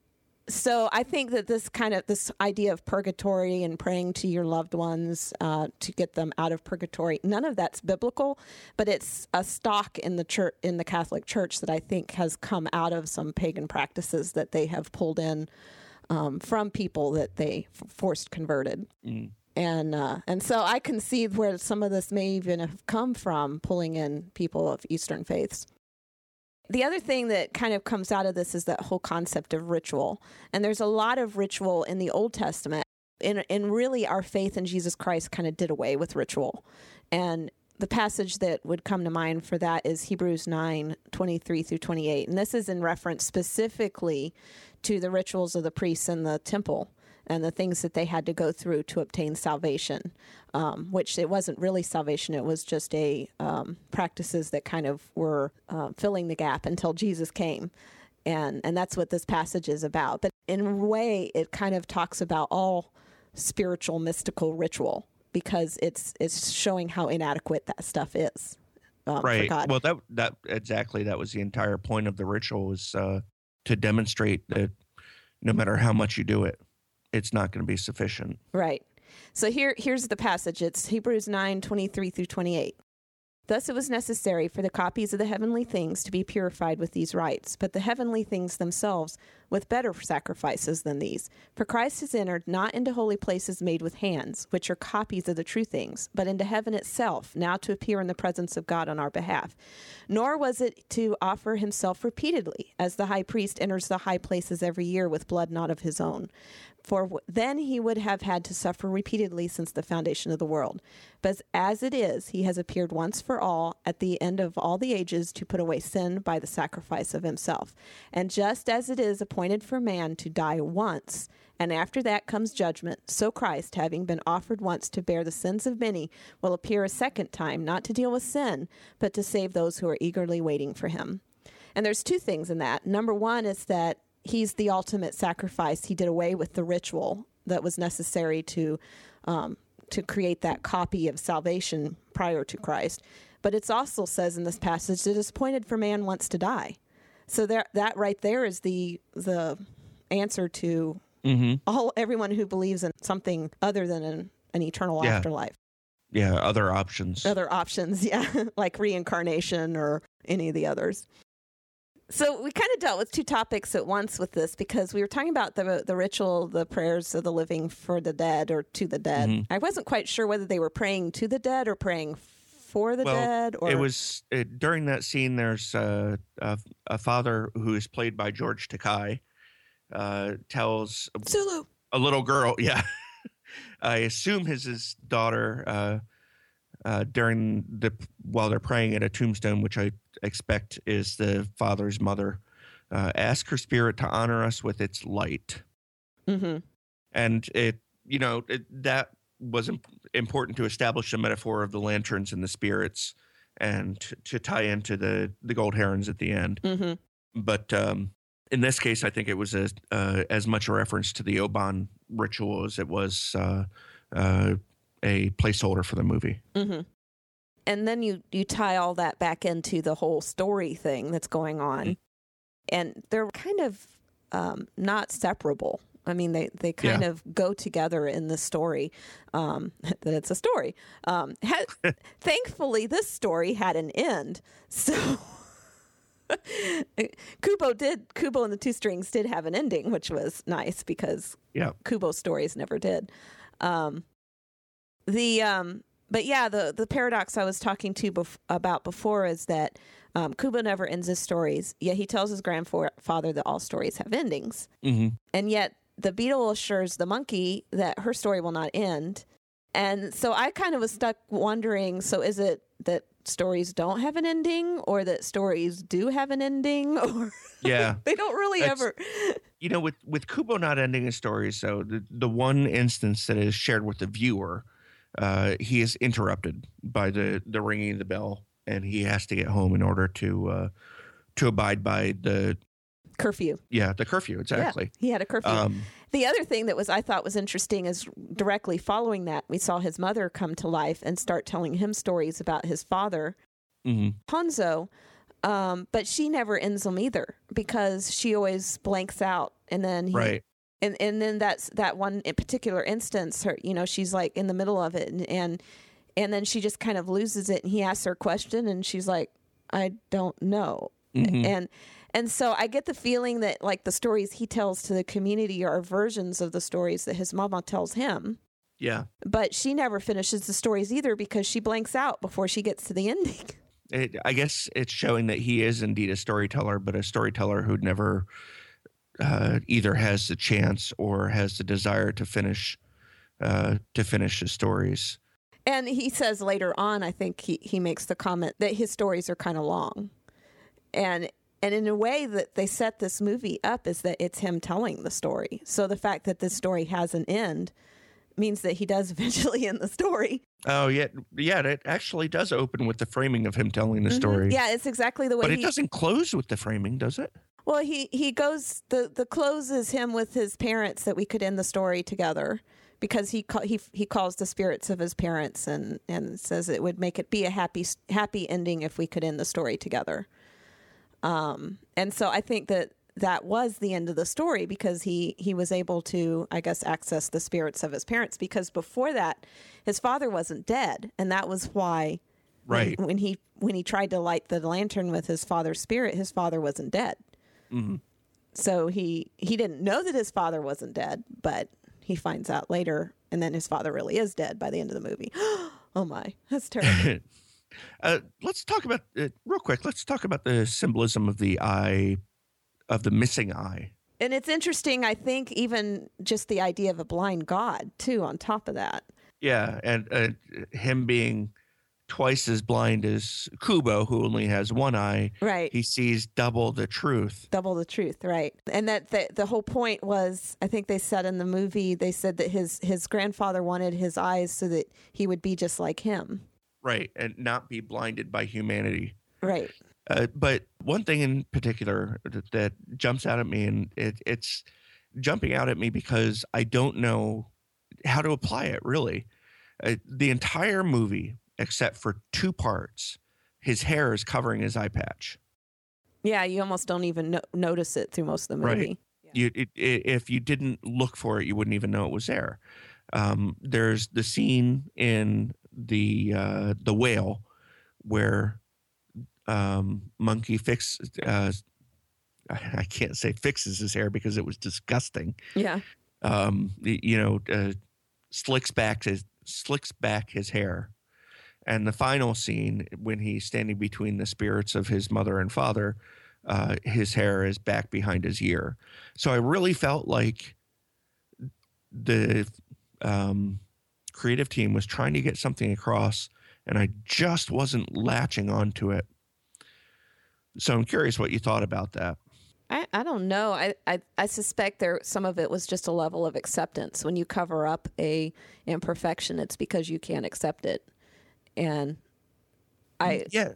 A: so I think that this kind of this idea of purgatory and praying to your loved ones uh, to get them out of purgatory, none of that's biblical, but it's a stock in the church in the Catholic Church that I think has come out of some pagan practices that they have pulled in um, from people that they f- forced converted. Mm. And uh, and so I can see where some of this may even have come from, pulling in people of Eastern faiths the other thing that kind of comes out of this is that whole concept of ritual. And there's a lot of ritual in the Old Testament. And, and really, our faith in Jesus Christ kind of did away with ritual. And the passage that would come to mind for that is Hebrews 9 23 through 28. And this is in reference specifically to the rituals of the priests in the temple and the things that they had to go through to obtain salvation, um, which it wasn't really salvation. It was just a um, practices that kind of were uh, filling the gap until Jesus came. And, and that's what this passage is about. But in a way, it kind of talks about all spiritual, mystical ritual because it's it's showing how inadequate that stuff is.
C: Um, right. Well, that that exactly that was the entire point of the ritual was uh, to demonstrate that no matter how much you do it, it's not going to be sufficient.
A: Right. So here here's the passage. It's Hebrews 9, 23 through 28. Thus it was necessary for the copies of the heavenly things to be purified with these rites, but the heavenly things themselves with better sacrifices than these. For Christ has entered not into holy places made with hands, which are copies of the true things, but into heaven itself, now to appear in the presence of God on our behalf. Nor was it to offer himself repeatedly, as the high priest enters the high places every year with blood not of his own for then he would have had to suffer repeatedly since the foundation of the world. But as it is, he has appeared once for all at the end of all the ages to put away sin by the sacrifice of himself. And just as it is appointed for man to die once, and after that comes judgment, so Christ, having been offered once to bear the sins of many, will appear a second time, not to deal with sin, but to save those who are eagerly waiting for him. And there's two things in that. Number one is that he's the ultimate sacrifice. He did away with the ritual that was necessary to um, to create that copy of salvation prior to Christ. But it also says in this passage that it's appointed for man once to die. So there, that right there is the the answer to mm-hmm. all everyone who believes in something other than an, an eternal yeah. afterlife.
C: Yeah, other options.
A: Other options, *laughs* yeah, like reincarnation or any of the others. So we kind of dealt with two topics at once with this because we were talking about the the ritual, the prayers of the living for the dead or to the dead. Mm-hmm. I wasn't quite sure whether they were praying to the dead or praying for the
C: well,
A: dead. Or
C: it was it, during that scene. There's a, a father who is played by George Takei. Uh, tells
A: Sulu.
C: a little girl, *laughs* yeah. I assume his his daughter. Uh, uh, during the while they're praying at a tombstone, which I expect is the father's mother. Uh, ask her spirit to honor us with its light. Mm-hmm. And it, you know, it, that was imp- important to establish the metaphor of the lanterns and the spirits, and to, to tie into the the gold herons at the end. Mm-hmm. But um, in this case, I think it was a, uh, as much a reference to the Obon ritual as it was uh, uh a placeholder for the movie. Mm-hmm.
A: And then you you tie all that back into the whole story thing that's going on, mm-hmm. and they're kind of um, not separable. I mean, they, they kind yeah. of go together in the story. Um, *laughs* that it's a story. Um, ha- *laughs* thankfully, this story had an end. So *laughs* Kubo did. Kubo and the Two Strings did have an ending, which was nice because yeah. Kubo stories never did. Um, the um, but yeah, the the paradox I was talking to bef- about before is that um, Kubo never ends his stories. Yet he tells his grandfather that all stories have endings, mm-hmm. and yet the beetle assures the monkey that her story will not end. And so I kind of was stuck wondering. So is it that stories don't have an ending, or that stories do have an ending, *laughs* or
C: yeah, *laughs*
A: they don't really ever. *laughs*
C: You know, with with Kubo not ending his story, so the the one instance that is shared with the viewer uh, he is interrupted by the the ringing of the bell, and he has to get home in order to uh, to abide by the
A: Curfew.
C: yeah the curfew exactly.
A: Yeah, he had a curfew.
C: Um,
A: The other thing that was I thought was interesting is directly following that we saw his mother come to life and start telling him stories about his father
C: mhm.
A: Hanzo, um, but she never ends them either because she always blanks out and then he,
C: Right.
A: And and then that's that one in particular instance her you know she's like in the middle of it and and, and then she just kind of loses it and he asks her a question and she's like I don't know
C: Mhm.
A: and and so I get the feeling that like the stories he tells to the community are versions of the stories that his mama tells him.
C: Yeah.
A: But she never finishes the stories either because she blanks out before she gets to the ending.
C: It, I guess it's showing that he is indeed a storyteller, but a storyteller who'd never uh, either has the chance or has the desire to finish uh, to finish his stories.
A: And he says later on, I think he, he makes the comment that his stories are kind of long. And and in a way that they set this movie up is that it's him telling the story. So the fact that this story has an end means that he does *laughs* eventually end the story.
C: Oh yeah, yeah. It actually does open with the framing of him telling the
A: Mhm.
C: story.
A: Yeah, it's exactly the way
C: but it doesn't close with the framing, does it?
A: Well, he he goes the the close is him with his parents that we could end the story together because he he he calls the spirits of his parents and and says it would make it be a happy happy ending if we could end the story together. Um, and so I think that that was the end of the story because he he was able to I guess access the spirits of his parents because before that his father wasn't dead and that was why when-
C: Right.
A: when, he when he tried to light the lantern with his father's spirit his father wasn't dead
C: Mhm.
A: so he he didn't know that his father wasn't dead but he finds out later and then his father really is dead by the end of the movie *gasps* oh my that's *laughs* terrible
C: uh, let's talk about uh, real quick. Let's talk about the symbolism of the eye, of the missing eye.
A: and it's interesting i think even just the idea of a blind god too on top of that
C: Yeah, and uh, him being twice as blind as Kubo, who only has one eye,
A: right
C: he sees double the truth.
A: double the truth right and that the, the whole point was i think they said in the movie they said that his his grandfather wanted his eyes so that he would be just like him
C: Right, and not be blinded by humanity.
A: right
C: Uh, but one thing in particular that, that jumps out at me, and it, it's jumping out at me because I don't know how to apply it really. Uh, the entire movie, except for two parts, his hair is covering his eye patch.
A: yeah you almost don't even no- notice it through most of the
C: Right.
A: movie
C: You, it, it, if you didn't look for it, you wouldn't even know it was there. Um, there's the scene in the uh, the whale where um, monkey fix uh, I can't say fixes his hair because it was disgusting.
A: yeah
C: Um, you know, uh, slicks back his slicks back his hair, and the final scene when he's standing between the spirits of his mother and father, uh, his hair is back behind his ear. So I really felt like the um, creative team was trying to get something across, and I just wasn't latching onto it. So I'm curious what you thought about that.
A: I, I don't know. I, I, I suspect there some of it was just a level of acceptance. When you cover up a imperfection, it's because you can't accept it. And I
C: Yeah,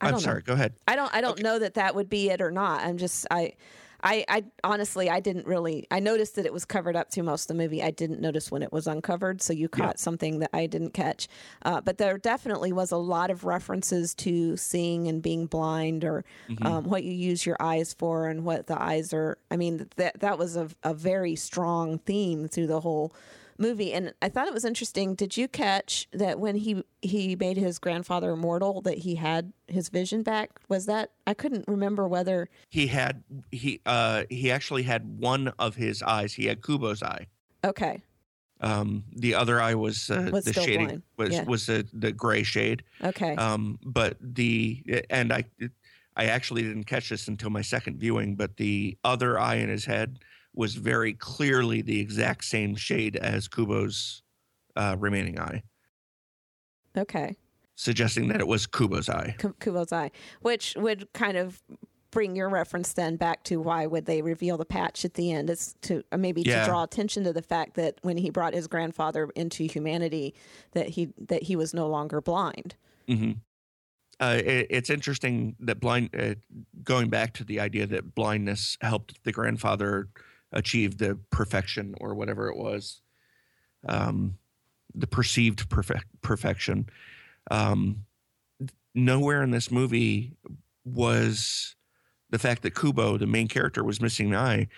A: I
C: I'm
A: don't know.
C: sorry. Go ahead.
A: I don't I don't know that that would be it or not. I'm just I I I honestly I didn't really I noticed that it was covered up through most of the movie. I didn't notice when it was uncovered, so you caught something that I didn't catch. Uh, but there definitely was a lot of references to seeing and being blind, or um, what you use your eyes for, and what the eyes are. I mean that that was a a very strong theme through the whole movie and i thought it was interesting. Did you catch that when he he made his grandfather immortal that he had his vision back? Was that i couldn't remember whether
C: he had he uh he actually had one of his eyes. He had kubo's eye.
A: Okay.
C: Um the other eye was uh,
A: Was
C: the shading
A: blind.
C: was
A: Yeah.
C: was the the gray shade.
A: Okay.
C: Um but the and i i actually didn't catch this until my second viewing but the other eye in his head was very clearly the exact same shade as kubo's uh remaining eye.
A: Okay.
C: Suggesting that it was kubo's eye.
A: Ku- kubo's eye which would kind of bring your reference then back to why would they reveal the patch at the end? Is to uh, maybe
C: Yeah.
A: to draw attention to the fact that when he brought his grandfather into humanity that he that he was no longer blind.
C: Hmm Uh, it, it's interesting that blind, uh, going back to the idea that blindness helped the grandfather achieve the perfection or whatever it was, um, the perceived perfect perfection. Um, nowhere in this movie was the fact that Kubo, the main character, was missing an eye.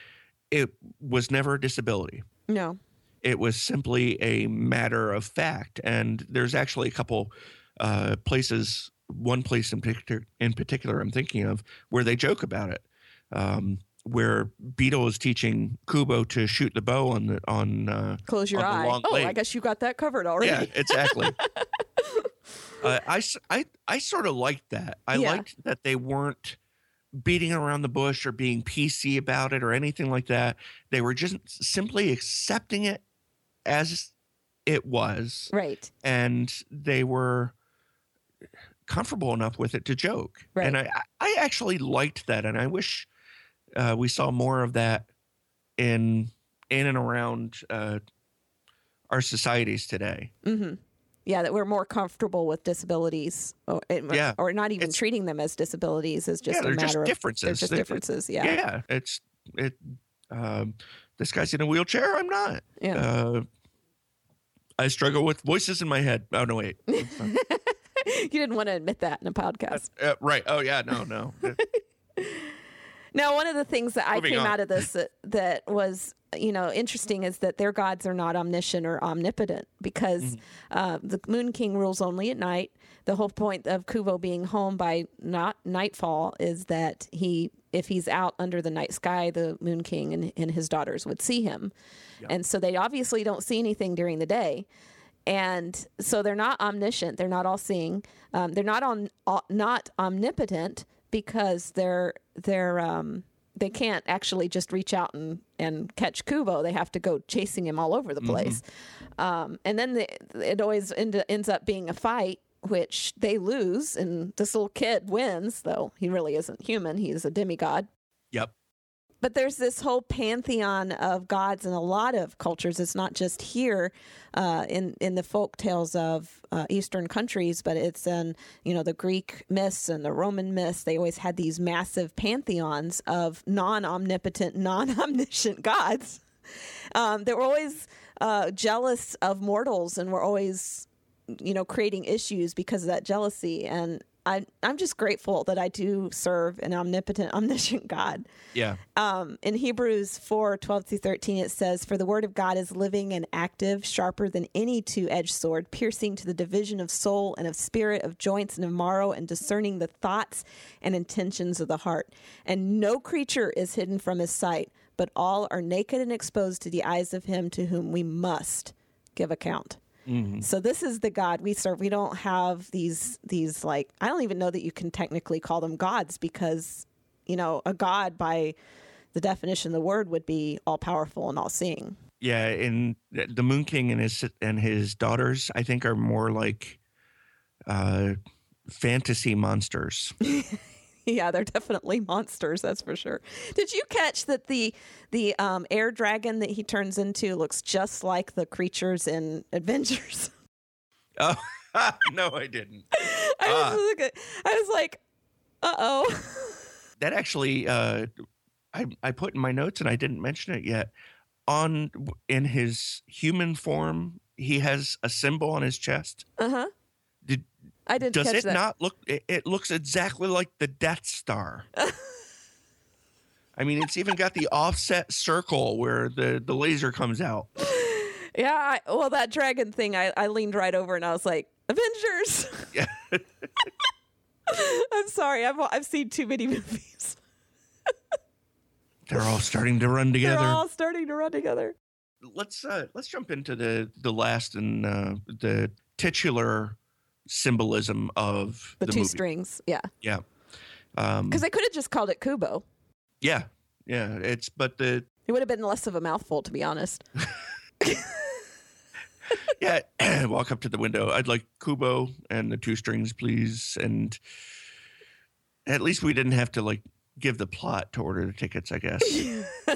C: It was never a disability
A: no
C: it was simply a matter of fact. And there's actually a couple uh, places, one place in particular, in particular, I'm thinking of, where they joke about it. Um, where Beetle is teaching Kubo to shoot the bow on the on. Uh,
A: close your
C: On
A: eye oh i guess you got that covered already
C: yeah, exactly. *laughs* uh, I, I I sort of liked that. I
A: Yeah.
C: liked that they weren't beating around the bush or being PC about it or anything like that. They were just simply accepting it as it was
A: right
C: and they were comfortable enough with it to joke.
A: Right.
C: And I, I actually liked that, and I wish uh, we saw more of that in in and around uh, our societies today.
A: hmm Yeah, that we're more comfortable with disabilities, or,
C: Yeah,
A: or not even
C: it's-
A: treating them as disabilities. is just
C: yeah,
A: a matter
C: just
A: of
C: differences.
A: They're just
C: They-
A: differences. Yeah,
C: Yeah, it's it. Um, this guy's in a wheelchair. I'm not.
A: yeah.
C: Uh, I struggle with voices in my head. Oh no, wait. *laughs*
A: you didn't want to admit that in a podcast.
C: Uh, right. Oh yeah. No. No. *laughs*
A: Now, one of the things that I
C: Moving
A: came
C: on.
A: out of this that, that was, you know, interesting is that their gods are not omniscient or omnipotent because
C: Mm-hmm.
A: uh, the Moon King rules only at night. The whole point of Kubo being home by not nightfall is that he, if he's out under the night sky, the Moon King and, and his daughters would see him, and so they obviously don't see anything during the day. And so they're not omniscient. They're not all seeing. Um, they're not on not omnipotent because they're they're um, they can't actually just reach out and, and catch Kubo. They have to go chasing him all over the place. Um, and then the, it always end, ends up being a fight, which they lose, and this little kid wins, though he really isn't human. He's a demigod.
C: yep.
A: But there's this whole pantheon of gods in a lot of cultures. It's not just here uh, in in the folk tales of uh, Eastern countries, but it's in you know the Greek myths and the Roman myths. They always had these massive pantheons of non-omnipotent, non-omniscient *laughs* gods. Um, they were always uh, jealous of mortals, and were always you know creating issues because of that jealousy. And I, I'm just grateful that I do serve an omnipotent, *laughs* omniscient God
C: Yeah.
A: um, in Hebrews 4 12 through 13, it says, For the word of God is living and active, sharper than any two edged sword, piercing to the division of soul and of spirit, of joints and of marrow, and discerning the thoughts and intentions of the heart. And no creature is hidden from his sight, but all are naked and exposed to the eyes of him to whom we must give account. So this is the God we serve. We don't have these these like I don't even know that you can technically call them gods because you know a god by the definition of the word would be all powerful and all seeing.
C: Yeah, and the Moon King and his and his daughters, I think, are more like uh, fantasy monsters. *laughs* *laughs*
A: yeah, they're definitely monsters. That's for sure. Did you catch that the the um, air dragon that he turns into looks just like the creatures in Avengers? *laughs*
C: Oh *laughs* no, I didn't.
A: I was,
C: Ah.
A: looking- I was like, uh oh.
C: That actually, uh, I I put in my notes and I didn't mention it yet. On in his human form, he has a symbol on his chest.
A: Uh huh. I didn't.
C: does
A: catch
C: it
A: that.
C: not look? It, it looks exactly like the Death Star. *laughs* I mean, it's even got the offset circle where the the laser comes out.
A: Yeah, I, well, that dragon thing, I, I leaned right over and I was like, Avengers. *laughs*
C: Yeah. *laughs*
A: I'm sorry, I've I've seen too many movies.
C: They're all starting to run together.
A: They're all starting to run together.
C: let's uh let's jump into the the last and uh the titular symbolism of
A: The,
C: the,
A: two
C: movie.
A: strings, yeah,
C: Yeah. Um
A: because they could have just called it Kubo.
C: yeah. Yeah, it's but the
A: It would have been less of a mouthful, to be honest. *laughs* *laughs*
C: yeah, *clears throat* walk up to the window. I'd like Kubo and the two strings, please. And at least we didn't have to like give the plot to order the tickets, I guess. *laughs*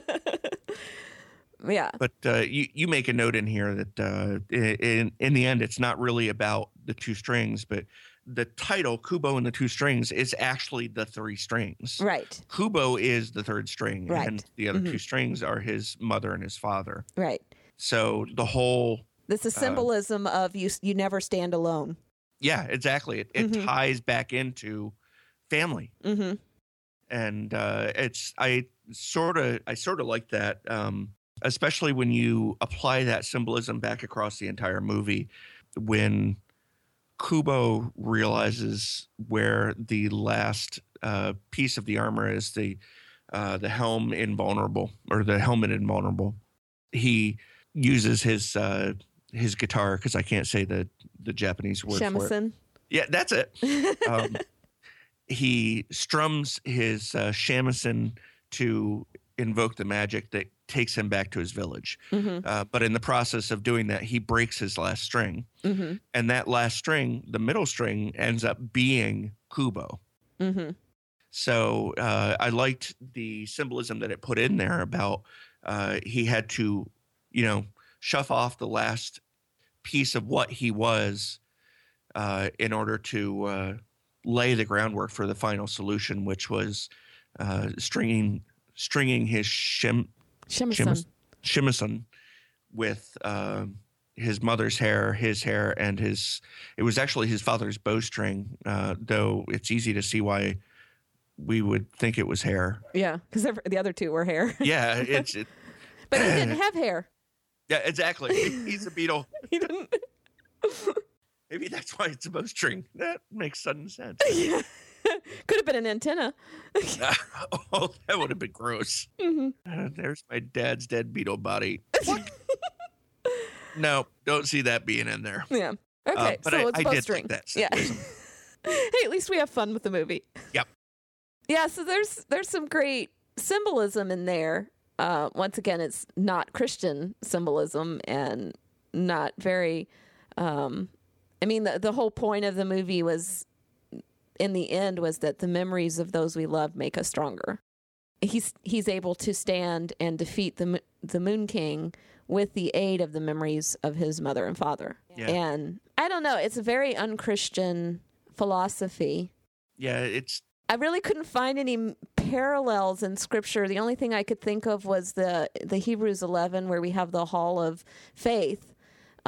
A: yeah.
C: but uh, you you make a note in here that uh, in in the end, it's not really about the two strings, but the title Kubo and the two strings is actually the three strings.
A: Right.
C: Kubo is the third string,
A: Right.
C: and the other
A: Mhm.
C: two strings are his mother and his father.
A: Right.
C: So the whole
A: This is symbolism of you. You never stand alone.
C: yeah, exactly. It, it
A: Mhm.
C: ties back into family.
A: Mm-hmm.
C: and uh, it's I sort of I sort of like that, um, especially when you apply that symbolism back across the entire movie. When Kubo realizes where the last uh, piece of the armor is, the uh, the helm invulnerable or the helmet invulnerable, he uses his uh, his guitar because I can't say the the Japanese word.
A: Shamisen.
C: Yeah, that's it *laughs* um, he strums his uh, shamisen to invoke the magic that takes him back to his village.
A: mm-hmm.
C: Uh, but in the process of doing that, he breaks his last string.
A: Mm-hmm.
C: And that last string, the middle string, ends up being Kubo.
A: Mm-hmm.
C: So uh, I liked the symbolism that it put in there about uh, he had to, you know, shove off the last piece of what he was uh, in order to uh, lay the groundwork for the final solution, which was uh, stringing stringing his shim
A: Shamisen.
C: Shimis- shimison with um his mother's hair, his hair, and his. It was actually his father's bowstring, uh, though it's easy to see why we would think it was hair.
A: Yeah, because the other two were hair,
C: Yeah, it's *laughs* it,
A: but he didn't *clears throat* have hair.
C: yeah, exactly. He's a beetle. *laughs*
A: He didn't. *laughs*
C: Maybe that's why it's a bowstring. That makes sudden sense.
A: Could have been an antenna. *laughs*
C: oh, that would have been gross.
A: Mhm.
C: Uh, there's my dad's dead beetle body. *laughs* No, don't see that being in there.
A: Yeah. Okay,
C: Uh, but
A: so
C: I,
A: it's
C: I did like that.
A: Yeah. *laughs* hey, at least we have fun with the movie.
C: Yep.
A: Yeah, so there's there's some great symbolism in there. Uh, once again, it's not Christian symbolism and not very. Um, I mean, the the whole point of the movie was, in the end, was that the memories of those we love make us stronger. He's he's able to stand and defeat the the Moon King with the aid of the memories of his mother and father.
C: Yeah.
A: And I don't know, it's a very unchristian philosophy.
C: yeah, it's
A: I really couldn't find any parallels in scripture. The only thing I could think of was the the Hebrews 11 where we have the hall of faith.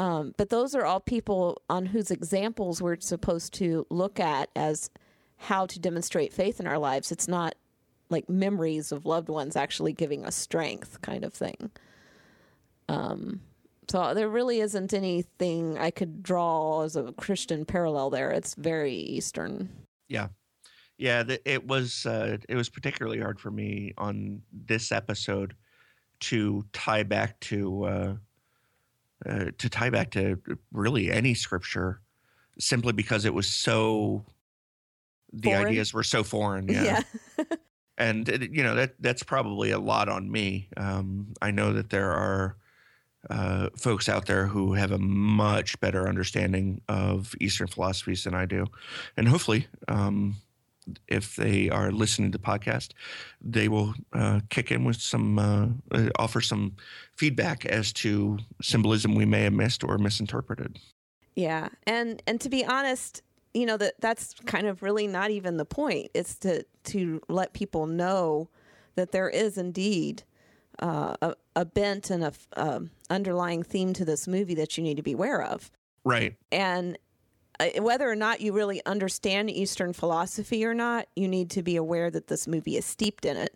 A: Um, but those are all people on whose examples we're supposed to look at as how to demonstrate faith in our lives. It's not like memories of loved ones actually giving us strength kind of thing. Um, so there really isn't anything I could draw as a Christian parallel there. It's very Eastern.
C: yeah, yeah. The, it was uh, it was particularly hard for me on this episode to tie back to uh, uh, to tie back to really any scripture, simply because it was so the
A: Foreign?
C: ideas were so foreign. *laughs* Yeah. and it- you know that that's probably a lot on me. Um, I know that there are uh, folks out there who have a much better understanding of Eastern philosophies than I do, and hopefully, um, if they are listening to the podcast, they will uh, kick in with some uh, uh, offer some feedback as to symbolism we may have missed or misinterpreted.
A: Yeah, and and to be honest, you know that that's kind of really not even the point. It's to to let people know that there is indeed uh, a, a bent and a, um underlying theme to this movie that you need to be aware of,
C: Right.
A: and whether or not you really understand Eastern philosophy or not, you need to be aware that this movie is steeped in it,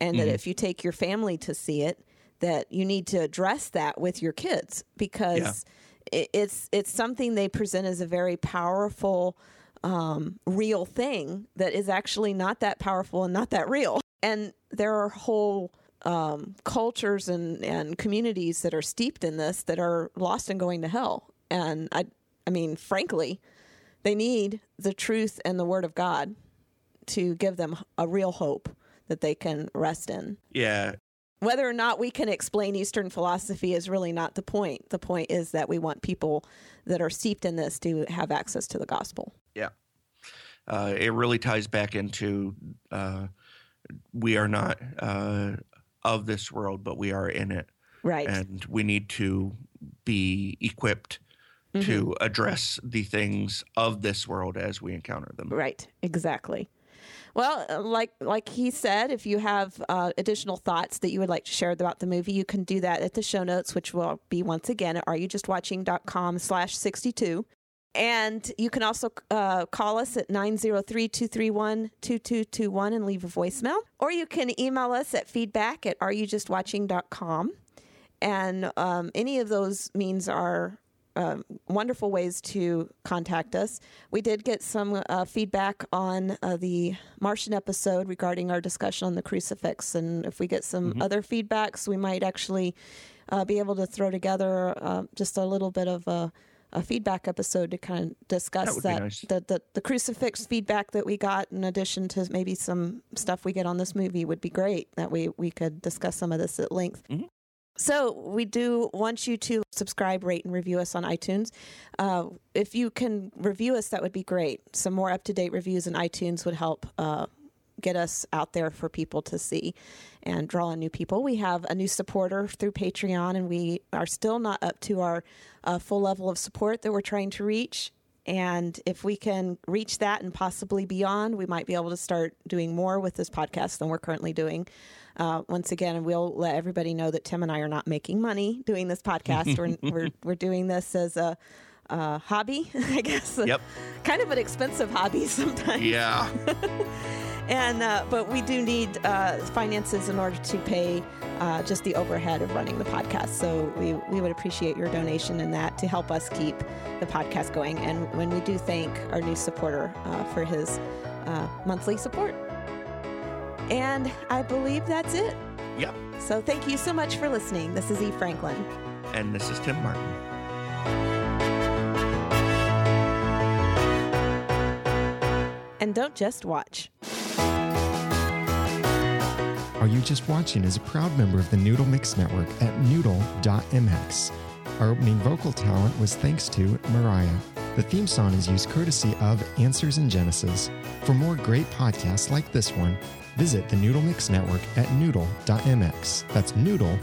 A: and that
C: Mhm.
A: if you take your family to see it, that you need to address that with your kids because it, it's it's something they present as a very powerful, um, real thing that is actually not that powerful and not that real. And there are whole um, cultures and, and communities that are steeped in this that are lost and going to hell. And I, I mean, frankly, they need the truth and the Word of God to give them a real hope that they can rest in.
C: Yeah.
A: Whether or not we can explain Eastern philosophy is really not the point. The point is that we want people that are steeped in this to have access to the gospel. Yeah.
C: Uh, it really ties back into uh, we are not uh, of this world, but we are in it,
A: Right.
C: and we need to be equipped to address the things of this world as we encounter them.
A: Right, exactly. Well, uh, like like he said, if you have uh, additional thoughts that you would like to share about the movie, you can do that at the show notes, which will be once again at areyoujustwatching.com slash 62. And you can also uh, call us at 903-231-2221 and leave a voicemail. Or you can email us at feedback at areyoujustwatching.com. And um, any of those means are um, wonderful ways to contact us. We did get some uh, feedback on uh, the Martian episode regarding our discussion on the crucifix. And if we get some other feedbacks, we might actually uh, be able to throw together uh, just a little bit of a, a feedback episode to kind of discuss
C: That
A: that,
C: nice.
A: the, the, the crucifix feedback that we got in addition to maybe some stuff we get on this movie would be great that we, we could discuss some of this at length. So we do want you to subscribe, rate, and review us on iTunes. Uh, if you can review us, that would be great. Some more up to date reviews in iTunes would help uh, get us out there for people to see and draw in new people. We have a new supporter through Patreon, and we are still not up to our uh, full level of support that we're trying to reach. And if we can reach that and possibly beyond, we might be able to start doing more with this podcast than we're currently doing. Uh, once again, we'll let everybody know that Tim and I are not making money doing this podcast. we're, *laughs* we're we're doing this as a, a hobby, *laughs* I guess.
C: Yep.
A: Kind of an expensive hobby *laughs* sometimes.
C: Yeah.
A: And uh, but we do need uh, finances in order to pay uh, just the overhead of running the podcast. So we we would appreciate your donation in that to help us keep the podcast going. And when we do thank our new supporter uh, for his uh, monthly support. And I believe that's it.
C: Yep.
A: So thank you so much for listening. This is E. Franklin.
C: And this is Tim Martin.
A: And don't just watch.
D: Are You Just Watching is a proud member of the Noodle Mix Network at noodle.mx. Our opening vocal talent was thanks to Mariah. The theme song is used courtesy of Answers in Genesis. For more great podcasts like this one, visit the Noodle Mix Network at noodle.mx. That's noodle.mx.